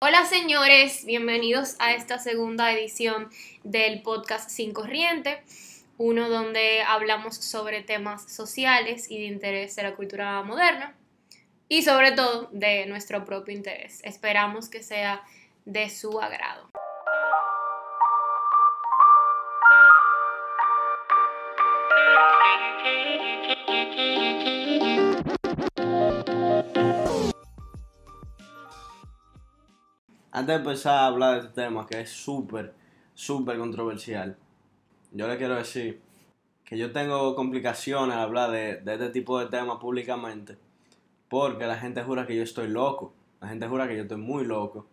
Hola señores, bienvenidos a esta segunda edición del podcast Sin Corriente, uno donde hablamos sobre temas sociales y de interés de la cultura moderna y sobre todo de nuestro propio interés. Esperamos que sea de su agrado. Antes de empezar a hablar de este tema, que es súper, súper controversial, yo le quiero decir que yo tengo complicaciones al hablar de, este tipo de temas públicamente, porque la gente jura que yo estoy loco, la gente jura que yo estoy muy loco,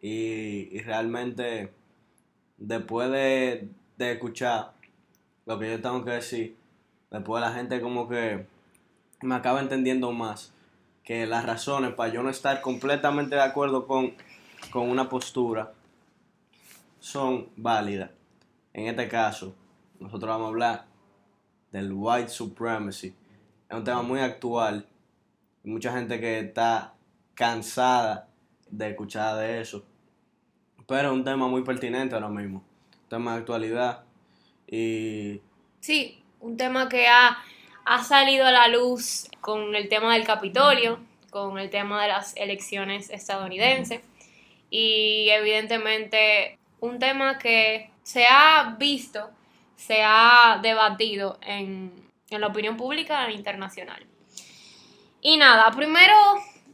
y, y realmente después de, de escuchar lo que yo tengo que decir, después la gente como que me acaba entendiendo más que las razones para yo no estar completamente de acuerdo con con una postura son válidas. En este caso, nosotros vamos a hablar del white supremacy. Es un tema muy actual. Mucha gente que está cansada de escuchar de eso. Pero es un tema muy pertinente ahora mismo. Un tema de actualidad. Y. Sí, un tema que ha, ha salido a la luz con el tema del Capitolio, con el tema de las elecciones estadounidenses y evidentemente un tema que se ha visto, se ha debatido en, la opinión pública internacional. Y nada, primero,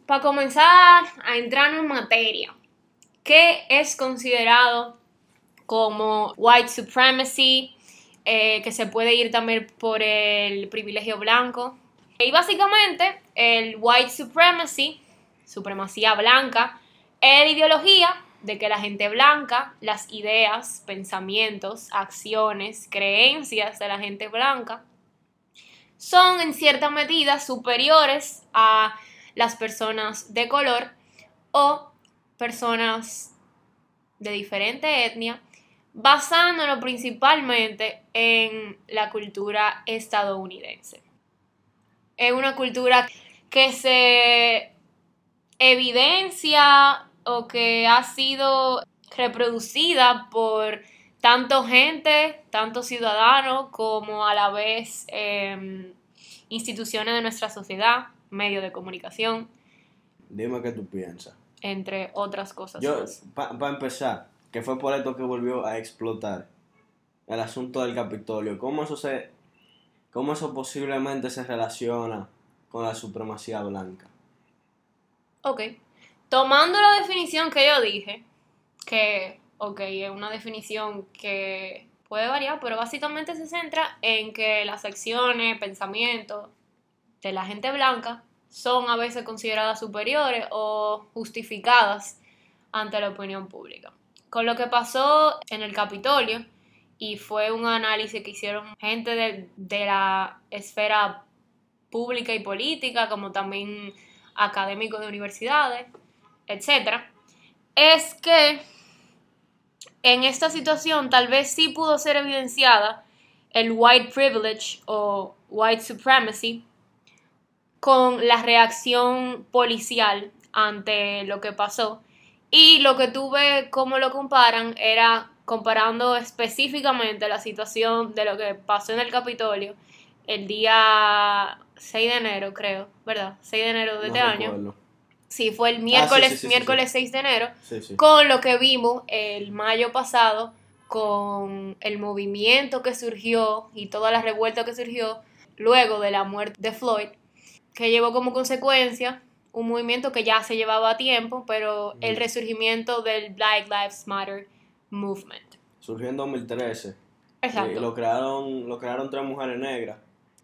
para comenzar a entrar en materia, ¿qué es considerado como white supremacy? Eh, que se puede ir también por el privilegio blanco. Y básicamente el white supremacy, supremacía blanca, es la ideología de que la gente blanca, las ideas, pensamientos, acciones, creencias de la gente blanca son en cierta medida superiores a las personas de color o personas de diferente etnia, basándolo principalmente en la cultura estadounidense. Es una cultura que se evidencia o que ha sido reproducida por tanto gente, tanto ciudadanos, como a la vez em, instituciones de nuestra sociedad, medios de comunicación. Dime qué tú piensas. Entre otras cosas. Yo, para empezar, que fue por esto que volvió a explotar el asunto del Capitolio. ¿Cómo eso se, cómo eso posiblemente se relaciona con la supremacía blanca? Ok. Tomando la definición que yo dije, que, ok, es una definición que puede variar, pero básicamente se centra en que las acciones, pensamientos de la gente blanca son a veces consideradas superiores o justificadas ante la opinión pública. Con lo que pasó en el Capitolio, y fue un análisis que hicieron gente de, de la esfera pública y política, como también académicos de universidades, etcétera, es que en esta situación tal vez sí pudo ser evidenciada el white privilege o white supremacy con la reacción policial ante lo que pasó. Y lo que tuve, como lo comparan, era comparando específicamente la situación de lo que pasó en el Capitolio el día 6 de enero, creo, ¿verdad? 6 de enero de este año. Sí, fue el ah, miércoles, miércoles 6 de enero, con lo que vimos el mayo pasado, con el movimiento que surgió y toda la revuelta que surgió luego de la muerte de Floyd, que llevó como consecuencia un movimiento que ya se llevaba a tiempo, pero el resurgimiento del Black Lives Matter Movement. Surgió en 2013. Exacto. Y lo crearon, lo crearon tres mujeres negras.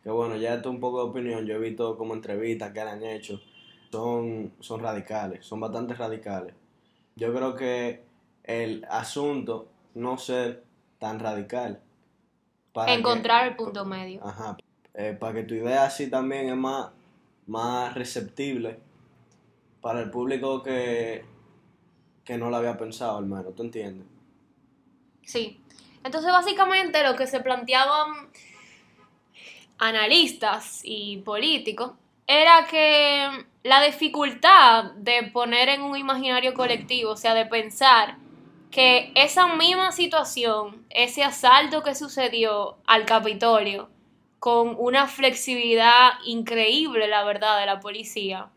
Que bueno, ya esto es un poco de opinión. Yo he visto como entrevistas que han hecho son, son radicales, son bastante radicales. Yo creo que el asunto no ser tan radical. Para Encontrar el punto medio. Ajá. Eh, para que tu idea así también es más, más receptible para el público que, que no lo había pensado, menos, ¿tú entiendes? Sí. Entonces, básicamente, lo que se planteaban analistas y políticos era que la dificultad de poner en un imaginario colectivo, o sea, de pensar que esa misma situación, ese asalto que sucedió al Capitolio, con una flexibilidad increíble, la verdad, de la policía,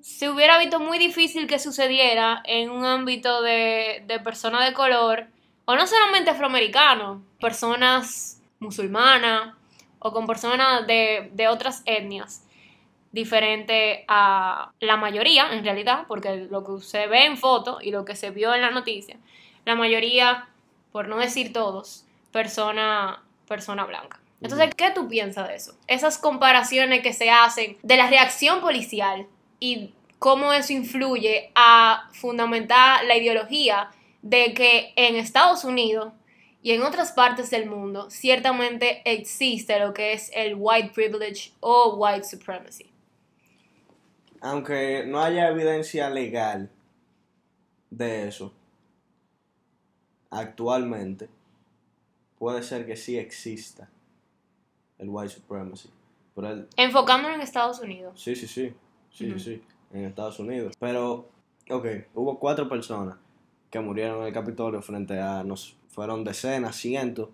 se hubiera visto muy difícil que sucediera en un ámbito de, de personas de color, o no solamente afroamericanos, personas musulmanas o con personas de, de otras etnias diferente a la mayoría, en realidad, porque lo que se ve en foto y lo que se vio en la noticia, la mayoría, por no decir todos, persona, persona blanca. Entonces, ¿qué tú piensas de eso? Esas comparaciones que se hacen de la reacción policial y cómo eso influye a fundamentar la ideología de que en Estados Unidos y en otras partes del mundo ciertamente existe lo que es el white privilege o white supremacy aunque no haya evidencia legal de eso, actualmente puede ser que sí exista el white supremacy. Enfocándonos en Estados Unidos. Sí, sí, sí. Sí, sí, sí. En Estados Unidos. Pero, ok, hubo cuatro personas que murieron en el Capitolio frente a, nos fueron decenas, cientos,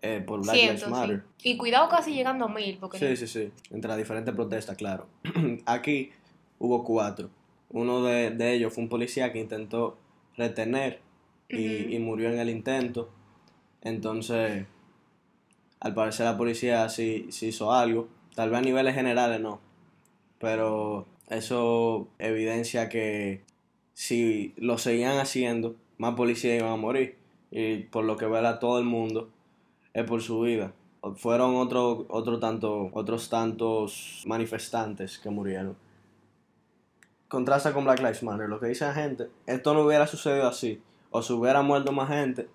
eh, por Black Lives Matter. Y cuidado casi llegando a mil. Porque sí, sí, sí. Entre las diferentes protestas, claro. Aquí hubo cuatro. Uno de, ellos fue un policía que intentó retener y, murió en el intento. Entonces, al parecer la policía sí, sí hizo algo. Tal vez a niveles generales no. Pero eso evidencia que si lo seguían haciendo, más policías iban a morir. Y por lo que vela todo el mundo, es por su vida. Fueron otro, otro tanto, otros tantos manifestantes que murieron contrasta con Black Lives Matter. Lo que dice la gente, esto no hubiera sucedido así, o se hubiera muerto más gente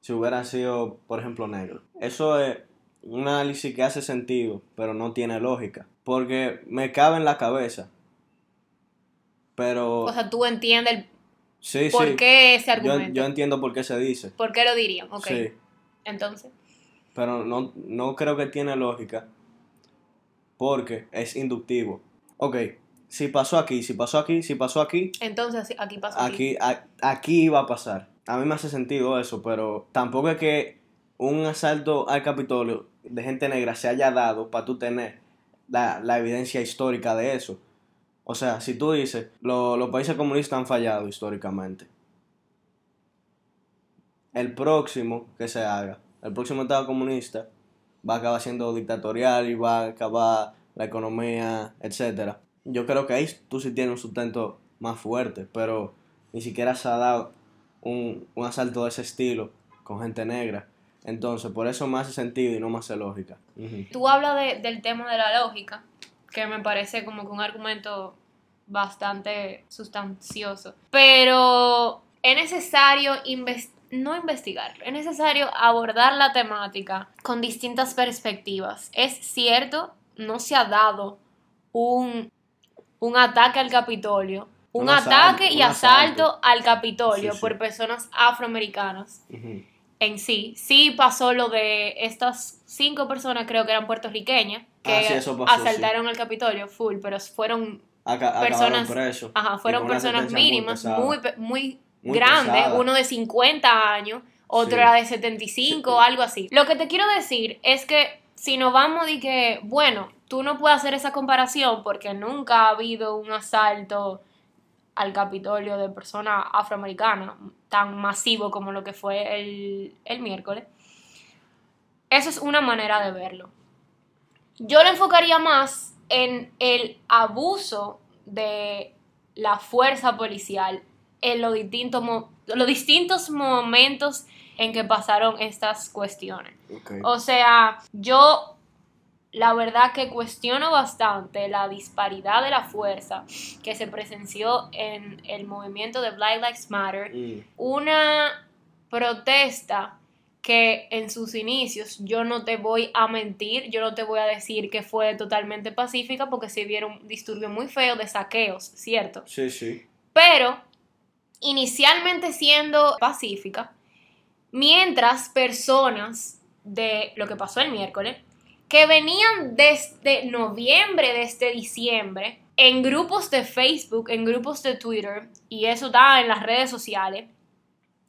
si hubieran sido, por ejemplo, negros. Eso es un análisis que hace sentido, pero no tiene lógica, porque me cabe en la cabeza. Pero... O sea, tú entiendes el... por qué ese argumento. Yo, entiendo por qué se dice. ¿Por qué lo dirían? Ok. Sí. Entonces. Pero no, no creo que tiene lógica porque es inductivo. Ok, si pasó aquí, si pasó aquí, si pasó aquí. Entonces aquí pasó aquí. Aquí, aquí va a pasar. A mí me hace sentido eso, pero tampoco es que un asalto al Capitolio de gente negra se haya dado para tú tener la, evidencia histórica de eso. O sea, si tú dices, los países comunistas han fallado históricamente. El próximo que se haga, el próximo Estado comunista, va a acabar siendo dictatorial y va a acabar la economía, etcétera yo creo que ahí tú sí tienes un sustento más fuerte, pero ni siquiera se ha dado un, asalto de ese estilo con gente negra. Entonces, por eso me hace sentido y no me hace lógica. Tú hablas del tema de la lógica, que me parece como que un argumento bastante sustancioso. Pero es necesario no investigar, es necesario abordar la temática con distintas perspectivas. Es cierto, no se ha dado un un ataque al Capitolio, un, ataque y asalto, al Capitolio por personas afroamericanas en sí. Sí pasó lo de estas cinco personas, creo que eran puertorriqueñas, que ah, asaltaron el Capitolio full, pero fueron personas, ajá, fueron personas mínimas, muy, muy, grandes, uno de 50 años, otro era de 75, algo así. Lo que te quiero decir es que si nos vamos de que, bueno, tú no puedes hacer esa comparación porque nunca ha habido un asalto al Capitolio de personas afroamericanas tan masivo como lo que fue el, el miércoles. Eso es una manera de verlo. Yo lo enfocaría más en el abuso de la fuerza policial en los distintos, los distintos momentos en que pasaron estas cuestiones. O sea, yo la verdad que cuestiono bastante la disparidad de la fuerza que se presenció en el movimiento de Black Lives Matter. Mm. Una protesta que en sus inicios yo no te voy a mentir, yo no te voy a decir que fue totalmente pacífica porque se vieron disturbios muy feos de saqueos, ¿cierto? Sí, sí. Pero inicialmente siendo pacífica, mientras personas de lo que pasó el miércoles que venían desde noviembre, desde diciembre, en grupos de Facebook, en grupos de Twitter, y eso está en las redes sociales,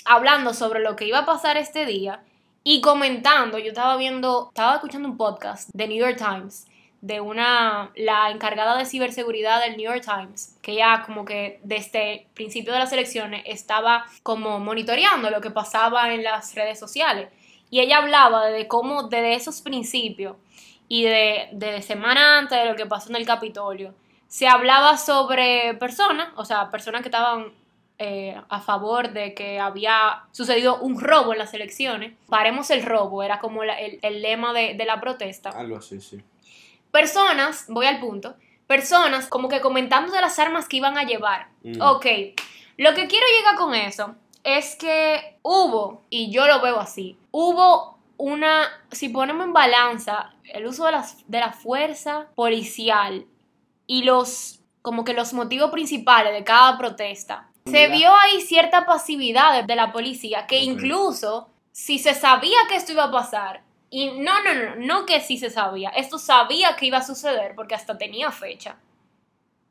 hablando sobre lo que iba a pasar este día y comentando, yo estaba viendo, estaba escuchando un podcast de New York Times de una, la encargada de ciberseguridad del New York Times, que ya como que desde el principio de las elecciones estaba como monitoreando lo que pasaba en las redes sociales. Y ella hablaba de cómo desde esos principios y de, de semana antes de lo que pasó en el Capitolio, se hablaba sobre personas, o sea, personas que estaban eh, a favor de que había sucedido un robo en las elecciones. Paremos el robo, era como la- el, el lema de, de la protesta. Algo así, sí. Personas, voy al punto, personas como que comentando de las armas que iban a llevar. Mm. Ok, lo que quiero llegar con eso es que hubo, y yo lo veo así, hubo una, si ponemos en balanza el uso de, las, de la fuerza policial y los, como que los motivos principales de cada protesta, se vio ahí cierta pasividad de, de la policía, que incluso si se sabía que esto iba a pasar, y no, no, no, no que sí se sabía, esto sabía que iba a suceder porque hasta tenía fecha.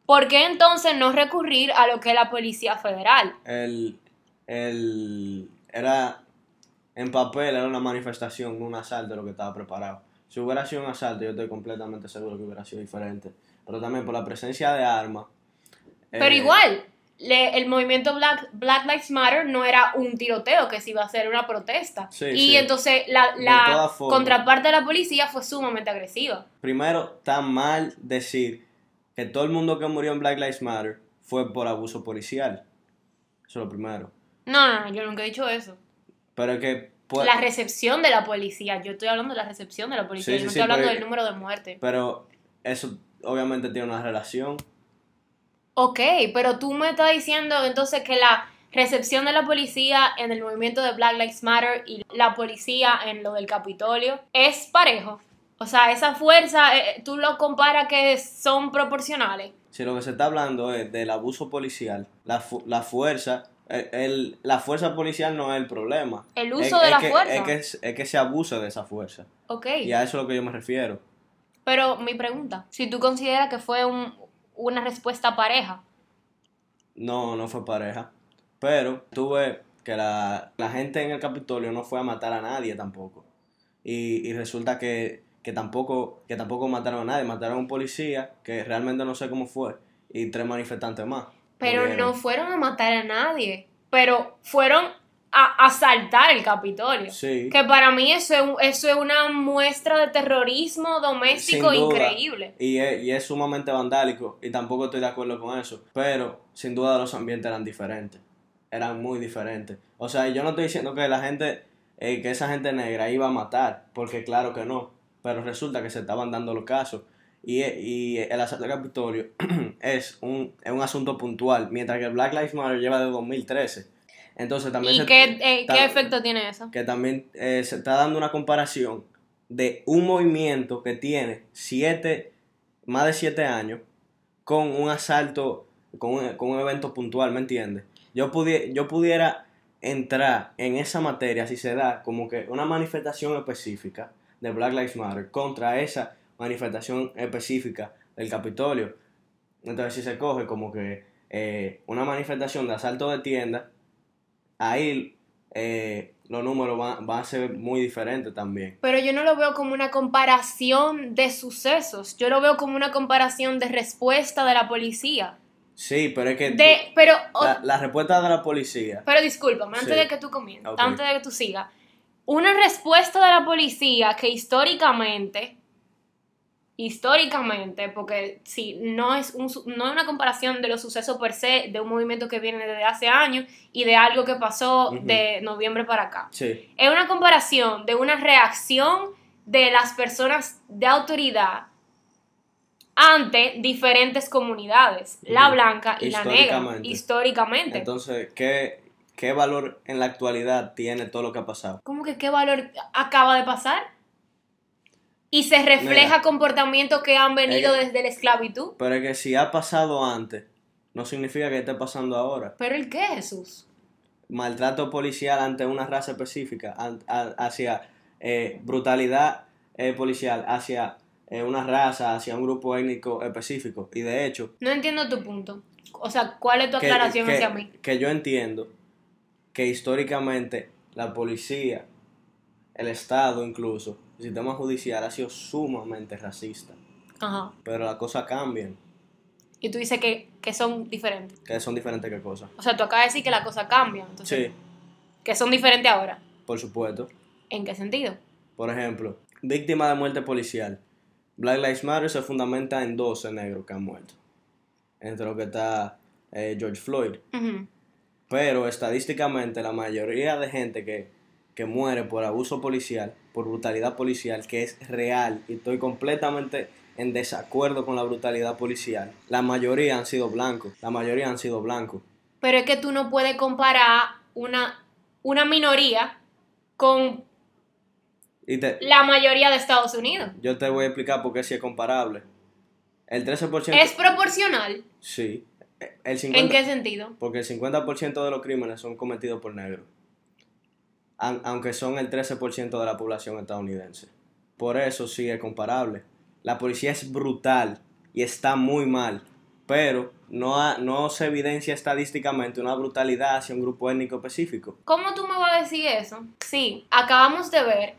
¿Por qué entonces no recurrir a lo que es la Policía Federal? El, el, era, en papel era una manifestación, un asalto lo que estaba preparado. Si hubiera sido un asalto, yo estoy completamente seguro que hubiera sido diferente. Pero también por la presencia de armas. Pero eh, igual, le- el movimiento Black, Black Lives Matter no era un tiroteo que se iba a hacer una protesta. Sí, y sí. entonces la, la contraparte de la policía fue sumamente agresiva. Primero, está mal decir que todo el mundo que murió en Black Lives Matter fue por abuso policial. Eso es lo primero. No, no, no, yo nunca he dicho eso. Pero que. pues, la recepción de la policía. Yo estoy hablando de la recepción de la policía. Sí, yo no sí, estoy hablando del número de muertes. pero eso obviamente tiene una relación. Ok, pero tú me estás diciendo entonces que la recepción de la policía en el movimiento de Black Lives Matter y la policía en lo del Capitolio es parejo. O sea, esa fuerza, eh, tú lo comparas que son proporcionales. Si lo que se está hablando es del abuso policial, la, fu- la fuerza, el, el- la fuerza policial no es el problema. El Es- uso de es la que- fuerza. Es que, es, es que se abusa de esa fuerza. Ok, Y a eso es lo que yo me refiero. pero mi pregunta, si tú consideras que fue un- una respuesta pareja, No, no fue pareja. Pero tuve que la, la gente en el Capitolio no fue a matar a nadie tampoco. Y, y resulta que, que, tampoco, que tampoco mataron a nadie. Mataron a un policía, que realmente no sé cómo fue, y tres manifestantes más. Pero no fueron a matar a nadie, pero fueron a asaltar el Capitolio. Sí. Que para mí eso es, eso es una muestra de terrorismo doméstico increíble. Y es, y es sumamente vandálico y tampoco estoy de acuerdo con eso. Pero sin duda los ambientes eran diferentes. Eran muy diferentes. O sea, yo no estoy diciendo que la gente, eh, que esa gente negra iba a matar, porque claro que no. Pero resulta que se estaban dando los casos. Y, y el asalto al Capitolio es un, es un asunto puntual, mientras que el Black Lives Matter lleva de 2013. Entonces también ¿Y se- qué, eh, ta- qué efecto tiene eso? que también eh, se está dando una comparación de un movimiento que tiene siete, más de siete años con un asalto, con un, con un evento puntual, ¿me entiendes? Yo, pudi- yo pudiera entrar en esa materia si se da como que una manifestación específica de Black Lives Matter contra esa manifestación específica del Capitolio. Entonces si se coge como que eh, una manifestación de asalto de tiendas, ahí eh, los números van, van a ser muy diferentes también. Pero yo no lo veo como una comparación de sucesos, yo lo veo como una comparación de respuesta de la policía. Sí, pero es que tú- De, pero, o- la, la respuesta de la policía, pero discúlpame, antes Sí. de que tú comiences, antes de que tú sigas, una respuesta de la policía que históricamente, históricamente, porque si no es, un, no es una comparación de los sucesos per se de un movimiento que viene desde hace años y de algo que pasó de noviembre para acá. sí, Es una comparación de una reacción de las personas de autoridad ante diferentes comunidades, la blanca y la negra, Históricamente. históricamente. entonces, ¿qué, ¿qué valor en la actualidad tiene todo lo que ha pasado? ¿Cómo que qué valor acaba de pasar? Y se refleja comportamientos que han venido desde la esclavitud. Pero es que si ha pasado antes, no significa que esté pasando ahora. ¿Pero el qué, Jesús? Maltrato policial ante una raza específica, an- a- hacia eh, brutalidad eh, policial, hacia eh, una raza hacia un grupo étnico específico. Y de hecho, No entiendo tu punto. O sea, ¿cuál es tu que, aclaración que- hacia mí? que yo entiendo que históricamente la policía, el Estado incluso, el sistema judicial ha sido sumamente racista. Ajá. Pero las cosas cambian, Y tú dices que, que son diferentes. que son diferentes que cosas. O sea, tú acabas de decir que las cosas cambian. Entonces, Sí, que son diferentes ahora. por supuesto. ¿En qué sentido? Por ejemplo, víctima de muerte policial. Black Lives Matter se fundamenta en 12 negros que han muerto. Entre los que está eh, George Floyd. Ujú. Pero estadísticamente la mayoría de gente que, que muere por abuso policial, por brutalidad policial, que es real, y estoy completamente en desacuerdo con la brutalidad policial, la mayoría han sido blancos. La mayoría han sido blancos. Pero es que tú no puedes comparar una, una minoría con Y te, la mayoría de Estados Unidos. yo te voy a explicar por qué sí es comparable. El 13%... ¿Es proporcional? Sí. El 50, ¿En qué sentido? Porque el 50% de los crímenes son cometidos por negros. Aunque son el 13% de la población estadounidense. Por eso sí es comparable. La policía es brutal y está muy mal. Pero no, ha- no se evidencia estadísticamente una brutalidad hacia un grupo étnico específico. ¿Cómo tú me vas a decir eso? Sí, acabamos de ver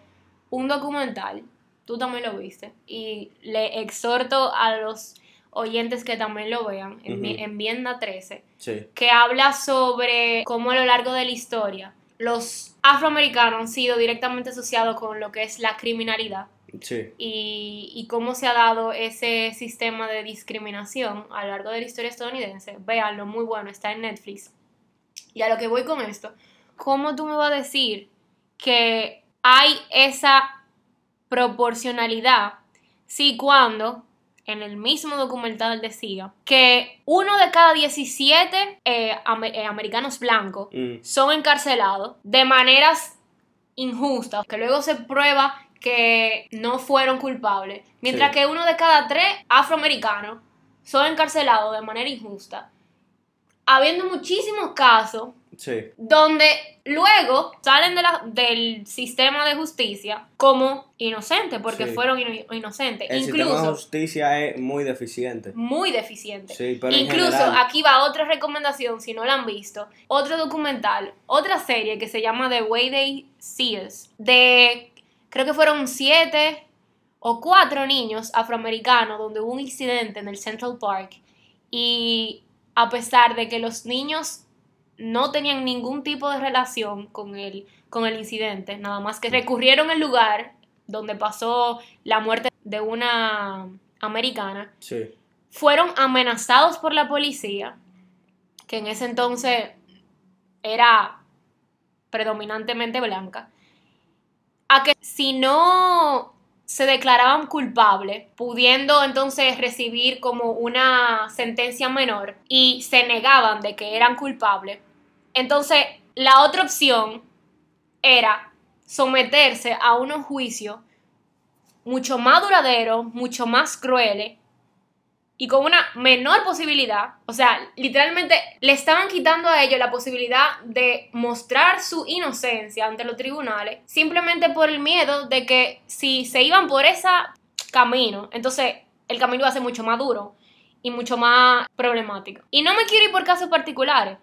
un documental, tú también lo viste, y le exhorto a los oyentes que también lo vean, en mi- Ujú. enmienda 13, Sí, que habla sobre cómo a lo largo de la historia los afroamericanos han sido directamente asociados con lo que es la criminalidad sí, y, y cómo se ha dado ese sistema de discriminación a lo largo de la historia estadounidense. Véanlo, muy bueno, está en Netflix. Y a lo que voy con esto, ¿cómo tú me vas a decir que hay esa proporcionalidad si cuando en el mismo documental decía que uno de cada 17 eh, eh, americanos blancos Mm, son encarcelados de maneras injustas, que luego se prueba que no fueron culpables, mientras Sí. que uno de cada tres afroamericanos son encarcelados de manera injusta, habiendo muchísimos casos sí, donde luego salen de la- del sistema de justicia como inocentes, porque Sí. fueron ino- inocentes, El sistema de justicia es muy deficiente. muy deficientes. Sí, pero en Incluso general- aquí va otra recomendación, si no la han visto, otro documental, otra serie que se llama The Way They See Us, de creo que fueron siete o cuatro niños afroamericanos donde hubo un incidente en el Central Park y a pesar de que los niños no tenían ningún tipo de relación con el, con el incidente, nada más que recurrieron al lugar donde pasó la muerte de una americana, Sí, fueron amenazados por la policía, que en ese entonces era predominantemente blanca, a que si no se declaraban culpables, pudiendo entonces recibir como una sentencia menor y se negaban de que eran culpables, entonces la otra opción era someterse a unos juicios mucho más duraderos, mucho más crueles y con una menor posibilidad, o sea, literalmente le estaban quitando a ellos la posibilidad de mostrar su inocencia ante los tribunales, simplemente por el miedo de que si se iban por ese camino, entonces el camino iba a ser mucho más duro y mucho más problemático. Y no me quiero ir por casos particulares.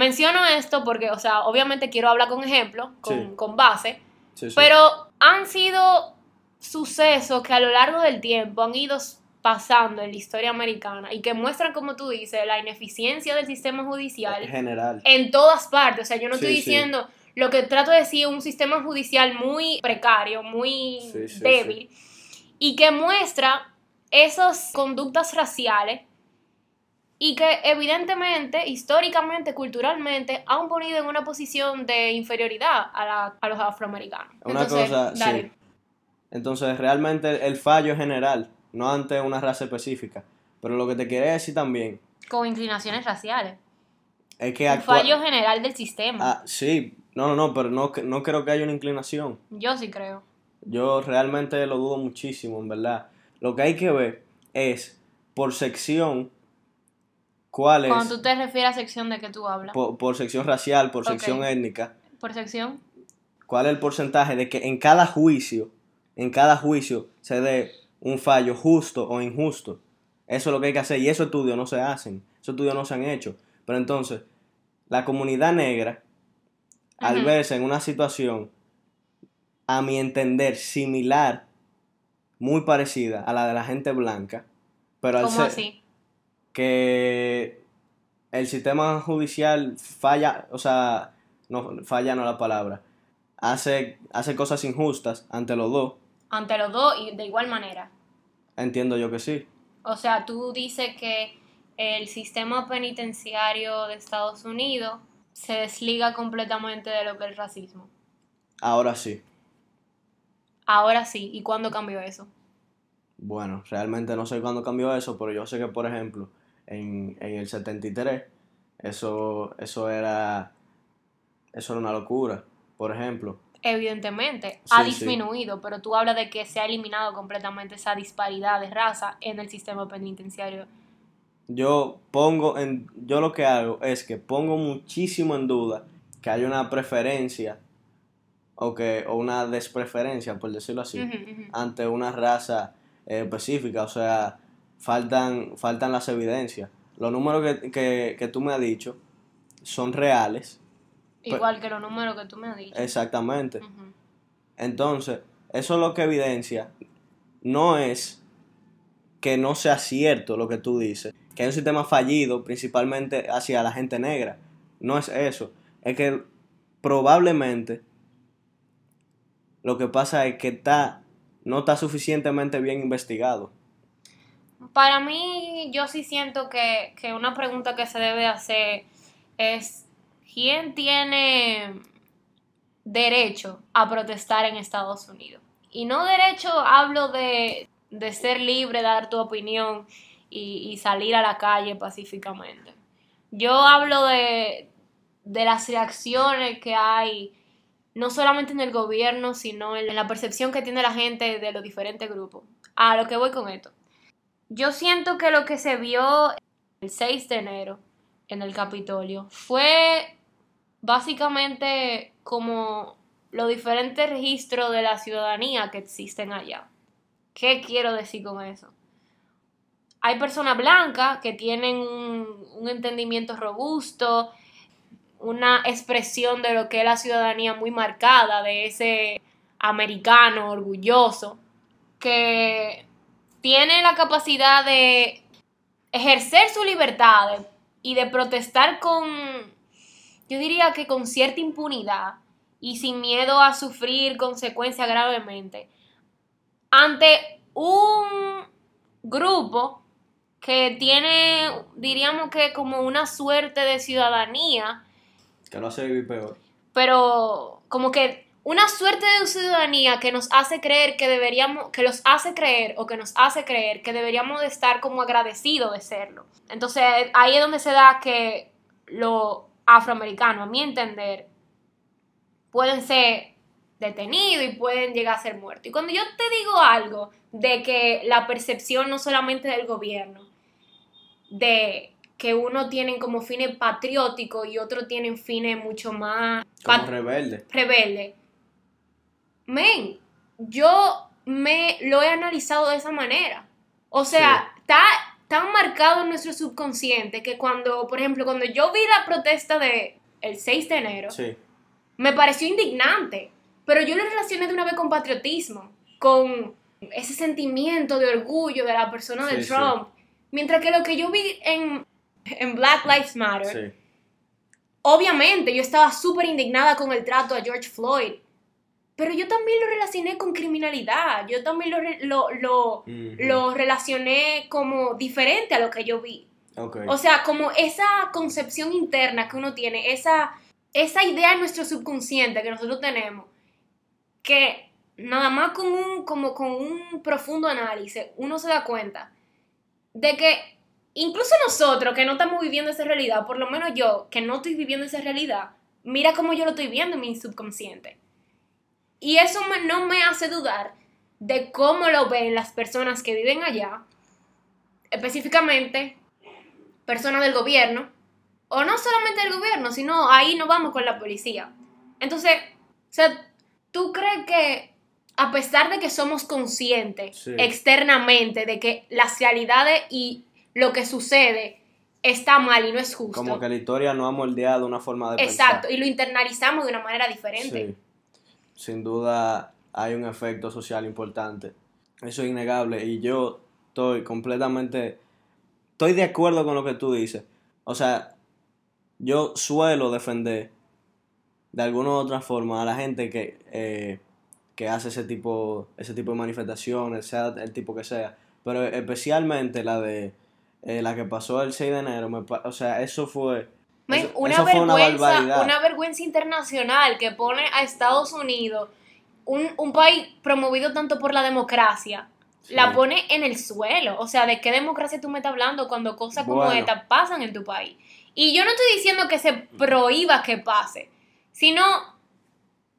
Menciono esto porque, o sea, obviamente quiero hablar con ejemplos, con, Sí. con base, sí, sí. pero han sido sucesos que a lo largo del tiempo han ido pasando en la historia americana y que muestran, como tú dices, la ineficiencia del sistema en judicial general. en todas partes. O sea, yo no estoy diciendo, lo que trato de decir un sistema judicial muy precario, muy débil, y que muestra esas conductas raciales y que evidentemente, históricamente, culturalmente, han ponido en una posición de inferioridad a, la- a los afroamericanos. Una Entonces, cosa, sí. Entonces, realmente el, fallo es general, no ante una raza específica. Pero lo que te quería decir también Con inclinaciones raciales. es que Un fallo general del sistema. Ah, sí, no, no, no, pero no, no creo que haya una inclinación. Yo sí creo. Yo realmente lo dudo muchísimo, en verdad. Lo que hay que ver es, por sección, cuál es, Cuando tú te refieres a sección de que tú hablas. por, por sección racial, por sección étnica, Por sección. cuál es el porcentaje de que en cada juicio, en cada juicio se dé un fallo justo o injusto. Eso es lo que hay que hacer y esos estudios no se hacen, esos estudios no se han hecho. Pero entonces, la comunidad negra, al verse en una situación, a mi entender, similar, muy parecida a la de la gente blanca, pero al ¿Cómo ser así? Que el sistema judicial falla, o sea, no falla no la palabra, hace, hace cosas injustas ante los dos, Ante los dos y de igual manera. entiendo yo que sí. O sea, tú dices que el sistema penitenciario de Estados Unidos se desliga completamente de lo que es el racismo. Ahora sí. Ahora sí, ¿y cuándo cambió eso? Bueno, realmente no sé cuándo cambió eso, pero yo sé que, por ejemplo, en, en el 73, eso, eso era eso era una locura. Por ejemplo, Evidentemente, ha Sí, sí. disminuido, pero tú hablas de que se ha eliminado completamente esa disparidad de raza en el sistema penitenciario. yo pongo en, yo lo que hago es que pongo muchísimo en duda que haya una preferencia o que, o una despreferencia, por decirlo así, ante una raza eh, específica, o sea, faltan, faltan las evidencias. Los números que, que, que tú me has dicho son reales, Igual que los números que tú me has dicho. exactamente. Entonces, eso es lo que evidencia no es que no sea cierto lo que tú dices, que hay un sistema fallido principalmente hacia la gente negra. No es eso. Es que probablemente lo que pasa es que está, no está suficientemente bien investigado. Para mí, yo sí siento que, que una pregunta que se debe hacer es, ¿quién tiene derecho a protestar en Estados Unidos? Y no derecho, hablo de, de ser libre, dar tu opinión y, y salir a la calle pacíficamente. Yo hablo de, de las reacciones que hay, no solamente en el gobierno, sino en la percepción que tiene la gente de los diferentes grupos. A lo que voy con esto. Yo siento que lo que se vio el 6 de enero en el Capitolio fue básicamente como los diferentes registros de la ciudadanía que existen allá. ¿Qué quiero decir con eso? Hay personas blancas que tienen un, un entendimiento robusto, una expresión de lo que es la ciudadanía muy marcada, de ese americano orgulloso, que tiene la capacidad de ejercer su libertad y de protestar con, yo diría que con cierta impunidad y sin miedo a sufrir consecuencias gravemente, ante un grupo que tiene, diríamos que como una suerte de ciudadanía, Que lo hace vivir peor. pero como que una suerte de ciudadanía que nos hace creer que deberíamos, que los hace creer o que nos hace creer que deberíamos de estar como agradecidos de serlo. Entonces ahí es donde se da que los afroamericanos, a mi entender, pueden ser detenidos y pueden llegar a ser muertos. Y cuando yo te digo algo de que la percepción no solamente del gobierno, de que uno tienen como fines patrióticos y otros tienen fines mucho más Como rebelde. rebelde. Men, yo me lo he analizado de esa manera. O sea, está tan marcado en nuestro subconsciente que cuando, por ejemplo, cuando yo vi la protesta de el 6 de enero, Sí. me pareció indignante, pero yo lo relacioné de una vez con patriotismo, con ese sentimiento de orgullo de la persona de Sí, sí. Trump. Mientras que lo que yo vi en, en Black Lives Matter, Sí. Obviamente, yo estaba súper indignada con el trato a George Floyd, pero yo también lo relacioné con criminalidad, yo también lo, lo, lo, relacioné como diferente a lo que yo vi. O sea, como esa concepción interna que uno tiene, esa, esa idea en nuestro subconsciente que nosotros tenemos, que nada más con un, como con un profundo análisis uno se da cuenta de que incluso nosotros que no estamos viviendo esa realidad, por lo menos yo que no estoy viviendo esa realidad, mira cómo yo lo estoy viendo en mi subconsciente. Y eso me- no me hace dudar de cómo lo ven las personas que viven allá, específicamente personas del gobierno, o no solamente del gobierno, sino ahí nos vamos con la policía. Entonces, o sea, ¿tú crees que a pesar de que somos conscientes Sí. externamente de que las realidades y lo que sucede está mal y no es justo. Como que la historia nos ha moldeado una forma de Exacto, pensar. y lo internalizamos de una manera diferente. Sí. Sin duda hay un efecto social importante. Eso es innegable. Y yo estoy completamente. Estoy de acuerdo con lo que tú dices. O sea, yo suelo defender de alguna u otra forma a la gente que, eh, que hace ese tipo, ese tipo de manifestaciones, sea el tipo que sea. Pero especialmente la de eh, la que pasó el 6 de enero. me o sea, eso fue. Men, eso- una eso fue una vergüenza, una vergüenza internacional que pone a Estados Unidos, un, un país promovido tanto por la democracia, Sí. la pone en el suelo. O sea, ¿de qué democracia tú me estás hablando cuando cosas como esta pasan en tu país? Y yo no estoy diciendo que se prohíba que pase, sino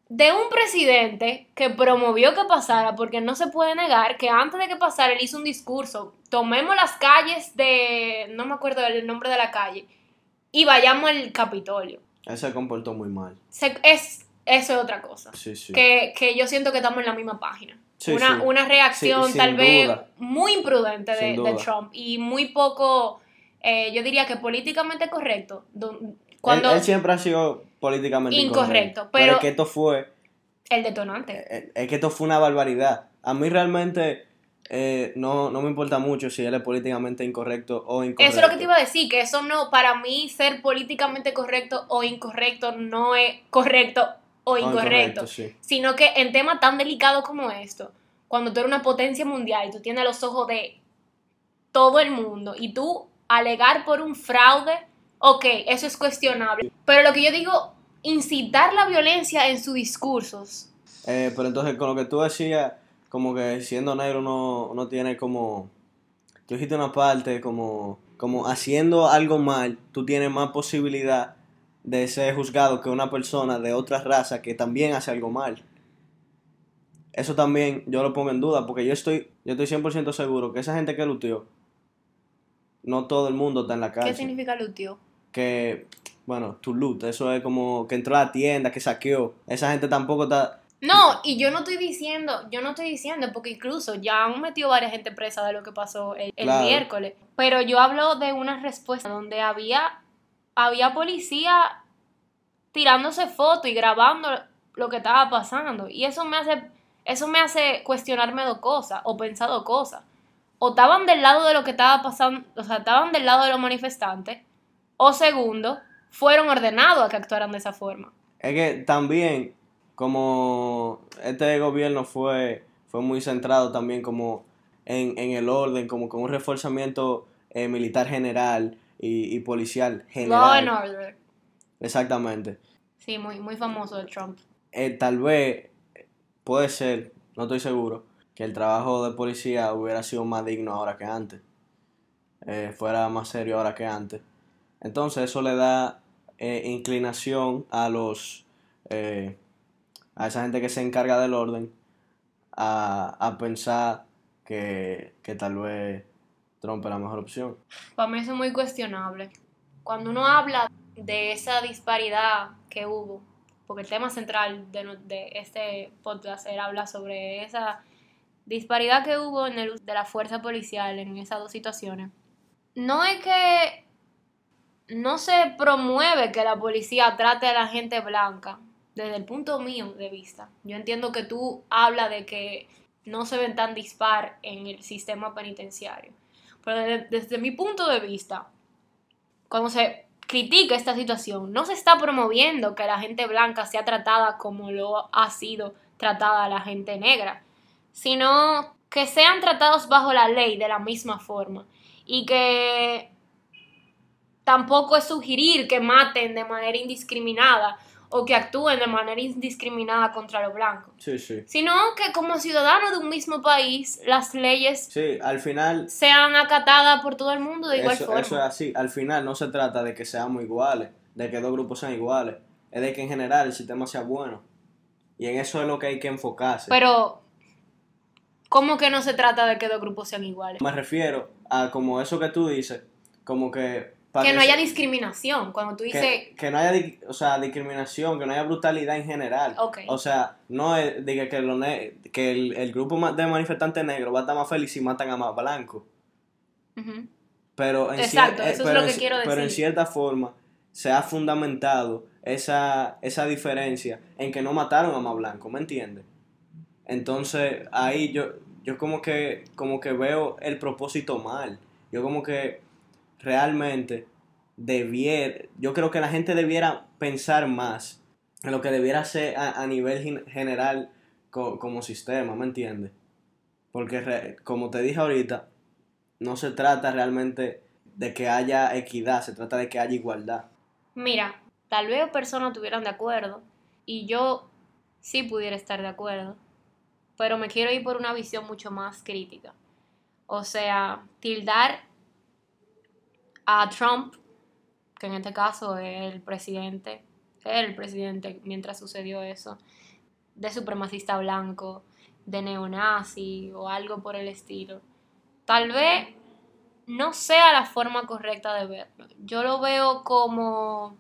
de un presidente que promovió que pasara, porque no se puede negar que antes de que pasara él hizo un discurso, tomemos las calles de, no me acuerdo el nombre de la calle, y vayamos al Capitolio. Él se comportó muy mal. Se- es, eso es otra cosa. Sí, sí. Que, que yo siento que estamos en la misma página. Sí, una, una reacción tal vez muy imprudente de. Trump y muy poco, eh, yo diría que políticamente correcto. Cuando él, él siempre ha sido políticamente Incorrecto, incorrecto. pero- es que esto fue. el detonante. eh, Es que esto fue una barbaridad. A mí realmente eh, no, no me importa mucho si él es políticamente incorrecto o incorrecto. Eso es lo que te iba a decir, que eso no, para mí ser políticamente correcto o incorrecto no es correcto o O incorrecto, sí. sino que en temas tan delicados como esto, cuando tú eres una potencia mundial y tú tienes los ojos de todo el mundo y tú alegar por un fraude, ok, eso es cuestionable. Pero lo que yo digo, incitar la violencia en sus discursos, Eh, pero entonces, con lo que tú decías, como que siendo negro uno, uno tiene como. Tú dijiste una parte, como, como haciendo algo mal, tú tienes más posibilidad de ser juzgado que una persona de otra raza que también hace algo mal. Eso también yo lo pongo en duda, porque yo estoy, yo estoy 100% seguro que esa gente que luteó, no todo el mundo está en la ¿qué cárcel. significa luteo? Que, bueno, tu loot, eso es como que entró a la tienda, que saqueó. Esa gente tampoco está, No, y yo no estoy diciendo, yo no estoy diciendo, porque incluso ya han metido varias gente presa de lo que pasó el, el Claro. miércoles. Pero yo hablo de una respuesta donde había, había policía tirándose fotos y grabando lo que estaba pasando. Y eso me hace, eso me hace cuestionarme dos cosas, o pensar dos cosas. O estaban del lado de lo que estaba pasando, o sea, estaban del lado de los manifestantes, o segundo, fueron ordenados a que actuaran de esa forma. Es que también, como este gobierno fue, fue muy centrado también como en, en el orden, como con un reforzamiento eh, militar general y, y policial Law and general. order. Exactamente. Sí, muy, muy famoso de Trump. Eh, tal vez, puede ser, no estoy seguro, que el trabajo de policía hubiera sido más digno ahora que antes. Eh, fuera más serio ahora que antes. Entonces eso le da eh, inclinación a los eh, a esa gente que se encarga del orden a, a pensar que, que tal vez Trump es la mejor opción. Para mí eso es muy cuestionable. Cuando uno habla de esa disparidad que hubo, porque el tema central de, este podcast era hablar sobre esa disparidad que hubo en el de la fuerza policial en esas dos situaciones, no es que no se promueve que la policía trate a la gente blanca desde el punto mío de vista. Yo entiendo que tú hablas de que no se ven tan dispar en el sistema penitenciario. Pero desde, desde mi punto de vista, cuando se critica esta situación, no se está promoviendo que la gente blanca sea tratada como lo ha sido tratada la gente negra, sino que sean tratados bajo la ley de la misma forma y que tampoco es sugerir que maten de manera indiscriminada o que actúen de manera indiscriminada contra los blancos, Sí, sí. sino que como ciudadanos de un mismo país las leyes Sí, al final sean acatadas por todo el mundo de igual eso, forma. eso es así. Al final no se trata de que seamos iguales, de que dos grupos sean iguales. Es de que en general el sistema sea bueno. Y en eso es lo que hay que enfocarse. Pero, ¿cómo que no se trata de que dos grupos sean iguales? Me refiero a como eso que tú dices, como que que no haya discriminación. Cuando tú dices, que, que no haya o sea, discriminación, que no haya brutalidad en general. Ok. O sea, no es diga que, lo ne- que el, el grupo de manifestantes negros va a estar más feliz si matan a más blancos. Ujú. Pero en, Exacto, eh, eso es lo que en- quiero Pero en decir. cierta forma se ha fundamentado esa, esa diferencia en que no mataron a más blancos, ¿me entiendes? Entonces ahí yo, yo como que como que veo el propósito mal. Yo como que realmente debiera, yo creo que la gente debiera pensar más en lo que debiera ser a, a nivel gen- general co- como sistema, ¿me entiendes? Porque re- como te dije ahorita, no se trata realmente de que haya equidad, se trata de que haya igualdad. Mira, tal vez personas estuvieran de acuerdo y yo sí pudiera estar de acuerdo, pero me quiero ir por una visión mucho más crítica. O sea, tildar a Trump, que en este caso es el presidente, el presidente mientras sucedió eso, de supremacista blanco, de neonazi o algo por el estilo. Tal vez no sea la forma correcta de verlo. Yo lo veo como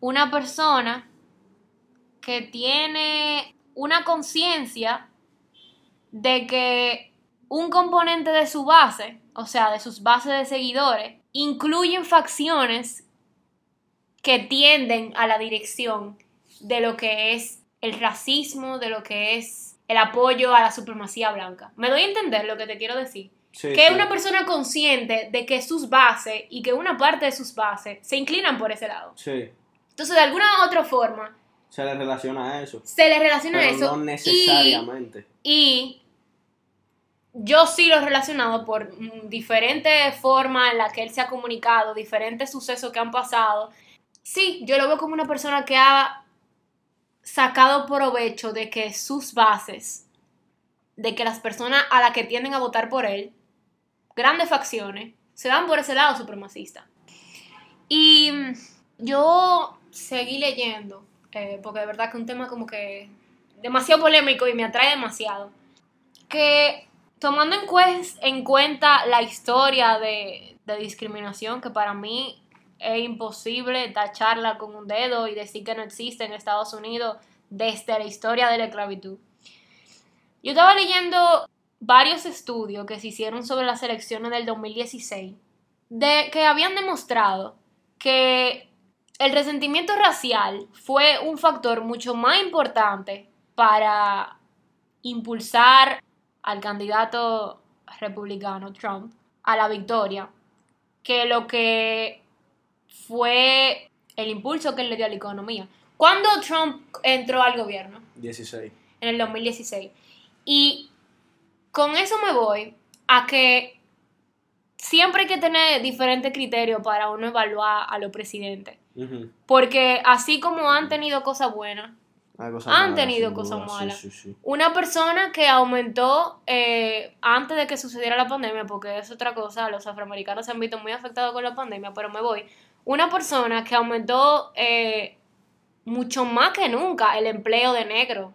una persona que tiene una conciencia de que un componente de su base, o sea, de sus bases de seguidores, incluyen facciones que tienden a la dirección de lo que es el racismo, de lo que es el apoyo a la supremacía blanca. ¿Me doy a entender lo que te quiero decir? Sí, que es sí. una persona consciente de que sus bases y que una parte de sus bases se inclinan por ese lado. Sí, Entonces, de alguna u otra forma, se le relaciona a eso. se le relaciona Pero eso. no y- necesariamente. Y, yo sí lo he relacionado por mm, diferentes formas en las que él se ha comunicado, diferentes sucesos que han pasado. Sí, yo lo veo como una persona que ha sacado provecho de que sus bases, de que las personas a las que tienden a votar por él, grandes facciones, se van por ese lado supremacista. Y mm, yo seguí leyendo, eh, porque de verdad que es un tema como que demasiado polémico y me atrae demasiado. Que tomando en, cuenta la historia de, de discriminación, que para mí es imposible tacharla con un dedo y decir que no existe en Estados Unidos desde la historia de la esclavitud. Yo estaba leyendo varios estudios que se hicieron sobre las elecciones del 2016, de que habían demostrado que el resentimiento racial fue un factor mucho más importante para impulsar al candidato republicano Trump a la victoria que lo que fue el impulso que él le dio a la economía. Cuando Trump entró al gobierno, 16. en el 2016. Y con eso me voy a que siempre hay que tener diferentes criterios para uno evaluar a los presidentes. Porque así como han tenido cosas buenas, Han tenido cosas sí, malas. sí, sí. una persona que aumentó eh, antes de que sucediera la pandemia, porque es otra cosa, los afroamericanos se han visto muy afectados con la pandemia, pero me voy. Una persona que aumentó eh, mucho más que nunca el empleo de negro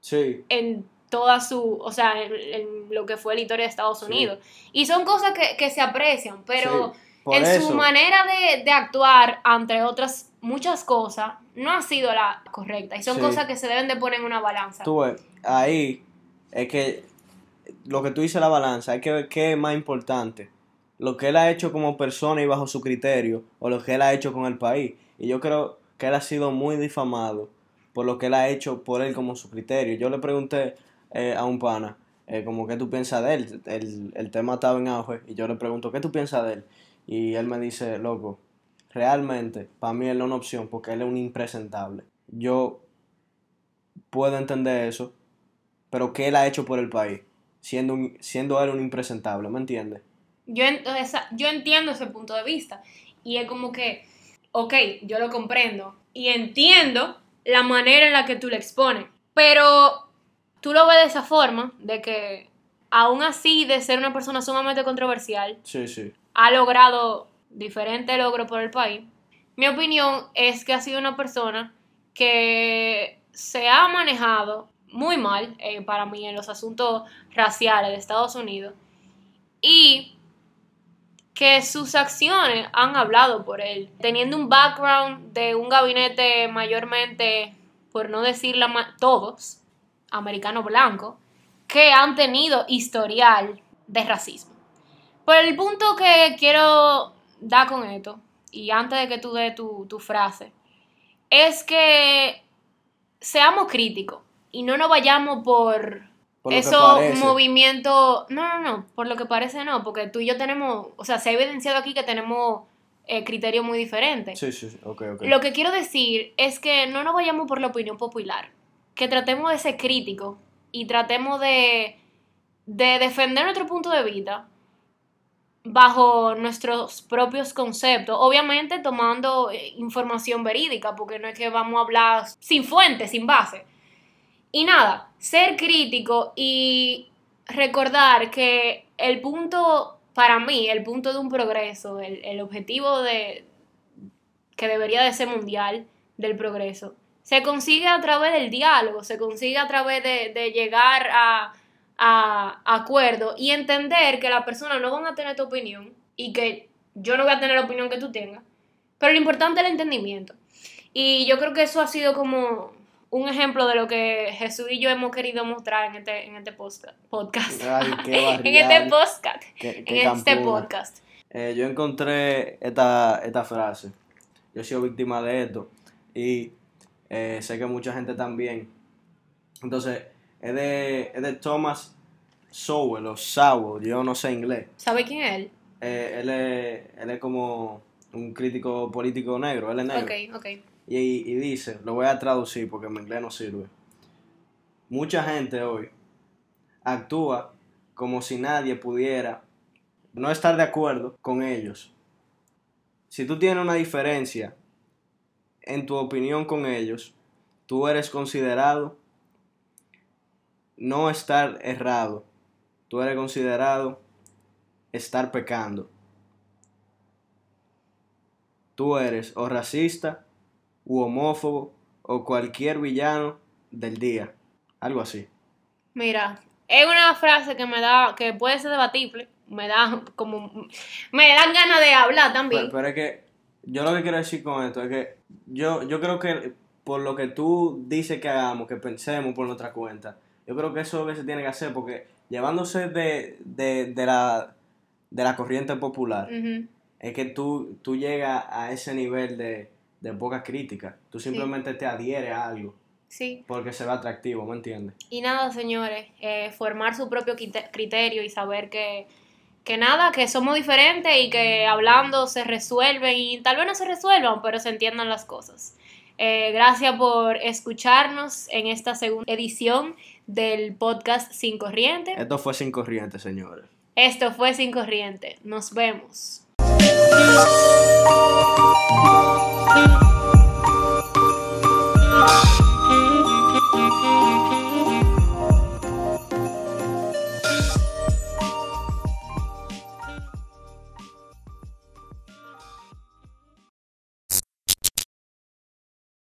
Sí, en toda su, o sea, en, en lo que fue la historia de Estados. Unidos. Y son cosas que, que se aprecian, pero en eso, su manera de, de actuar, entre otras muchas cosas, no ha sido la correcta. Y son Sí. cosas que se deben de poner en una balanza. tú ves, ahí es que lo que tú dices la balanza, hay que ver qué es más importante. Lo que él ha hecho como persona y bajo su criterio, o lo que él ha hecho con el país. Y yo creo que él ha sido muy difamado por lo que él ha hecho por él como su criterio. Yo le pregunté eh, a un pana, eh, como qué tú piensas de él. El, el tema estaba en auge y yo le pregunto, ¿qué tú piensas de él? Y él me dice, loco, realmente para mí él no es una opción porque él es un impresentable. Yo puedo entender eso, pero ¿qué él ha hecho por el país? Siendo, un- siendo él un impresentable, ¿me entiendes? Yo, esa- yo entiendo ese punto de vista. Y es como que, ok, yo lo comprendo. Y entiendo la manera en la que tú lo expones. Pero tú lo ves de esa forma, de que aún así de ser una persona sumamente controversial, Sí, sí. ha logrado diferentes logros por el país. Mi opinión es que ha sido una persona que se ha manejado muy mal eh, para mí en los asuntos raciales de Estados Unidos y que sus acciones han hablado por él, teniendo un background de un gabinete mayormente, por no decir la todos, americano blanco, que han tenido historial de racismo. Por el punto que quiero dar con esto, y antes de que tú des tu, tu frase, es que seamos críticos y no nos vayamos por, eso movimiento no no no por lo que parece no porque tú y yo tenemos o sea se ha evidenciado aquí que tenemos eh, criterios muy diferentes. Sí sí ok ok. Lo que quiero decir es que no nos vayamos por la opinión popular que tratemos de ser críticos y tratemos de de defender nuestro punto de vista bajo nuestros propios conceptos, obviamente tomando eh, información verídica, porque no es que vamos a hablar sin fuente, sin base. Y nada, ser crítico y recordar que el punto, para mí, el punto de un progreso, el, objetivo de, que debería de ser mundial del progreso, se consigue a través del diálogo, se consigue a través de llegar a a, acuerdo y entender que las personas no van a tener tu opinión y que yo no voy a tener la opinión que tú tengas. Pero lo importante es el entendimiento. Y yo creo que eso ha sido como un ejemplo de lo que Jesús y yo hemos querido mostrar en este, en este podcast. en este podcast. en este podcast. Eh, yo encontré esta, esta frase. Yo he sido víctima de esto. Y eh, sé que mucha gente también. Entonces, es de, es de Thomas Sowell o Sowell, yo no sé inglés. ¿Sabe quién es él? Eh, él, es, él es como un crítico político negro, él es negro. Ok, ok. Y, y dice, lo voy a traducir porque mi inglés no sirve. Mucha gente hoy actúa como si nadie pudiera no estar de acuerdo con ellos. Si tú tienes una diferencia en tu opinión con ellos, tú eres considerado no estar errado, tú eres considerado estar pecando. Tú eres o racista, u homófobo, o cualquier villano del día. Algo así. Mira, es una frase que me da, que puede ser debatible, me da como, me dan ganas de hablar también. Pero, es que yo lo que quiero decir con esto es que yo, yo creo que por lo que tú dices que hagamos, que pensemos por nuestra cuenta, yo creo que eso es lo que se tiene que hacer porque llevándose de, la, de la corriente popular, es que tú, tú llegas a ese nivel de, poca crítica. Tú simplemente te adhieres a algo. Sí. Porque se ve atractivo, ¿me entiendes? Y nada, señores, eh, formar su propio criterio y saber que, que nada, que somos diferentes y que hablando se resuelven y tal vez no se resuelvan, pero se entiendan las cosas. Eh, gracias por escucharnos en esta segunda edición del podcast Sin Corriente. Esto fue Sin Corriente, señores. Esto fue Sin Corriente. Nos vemos.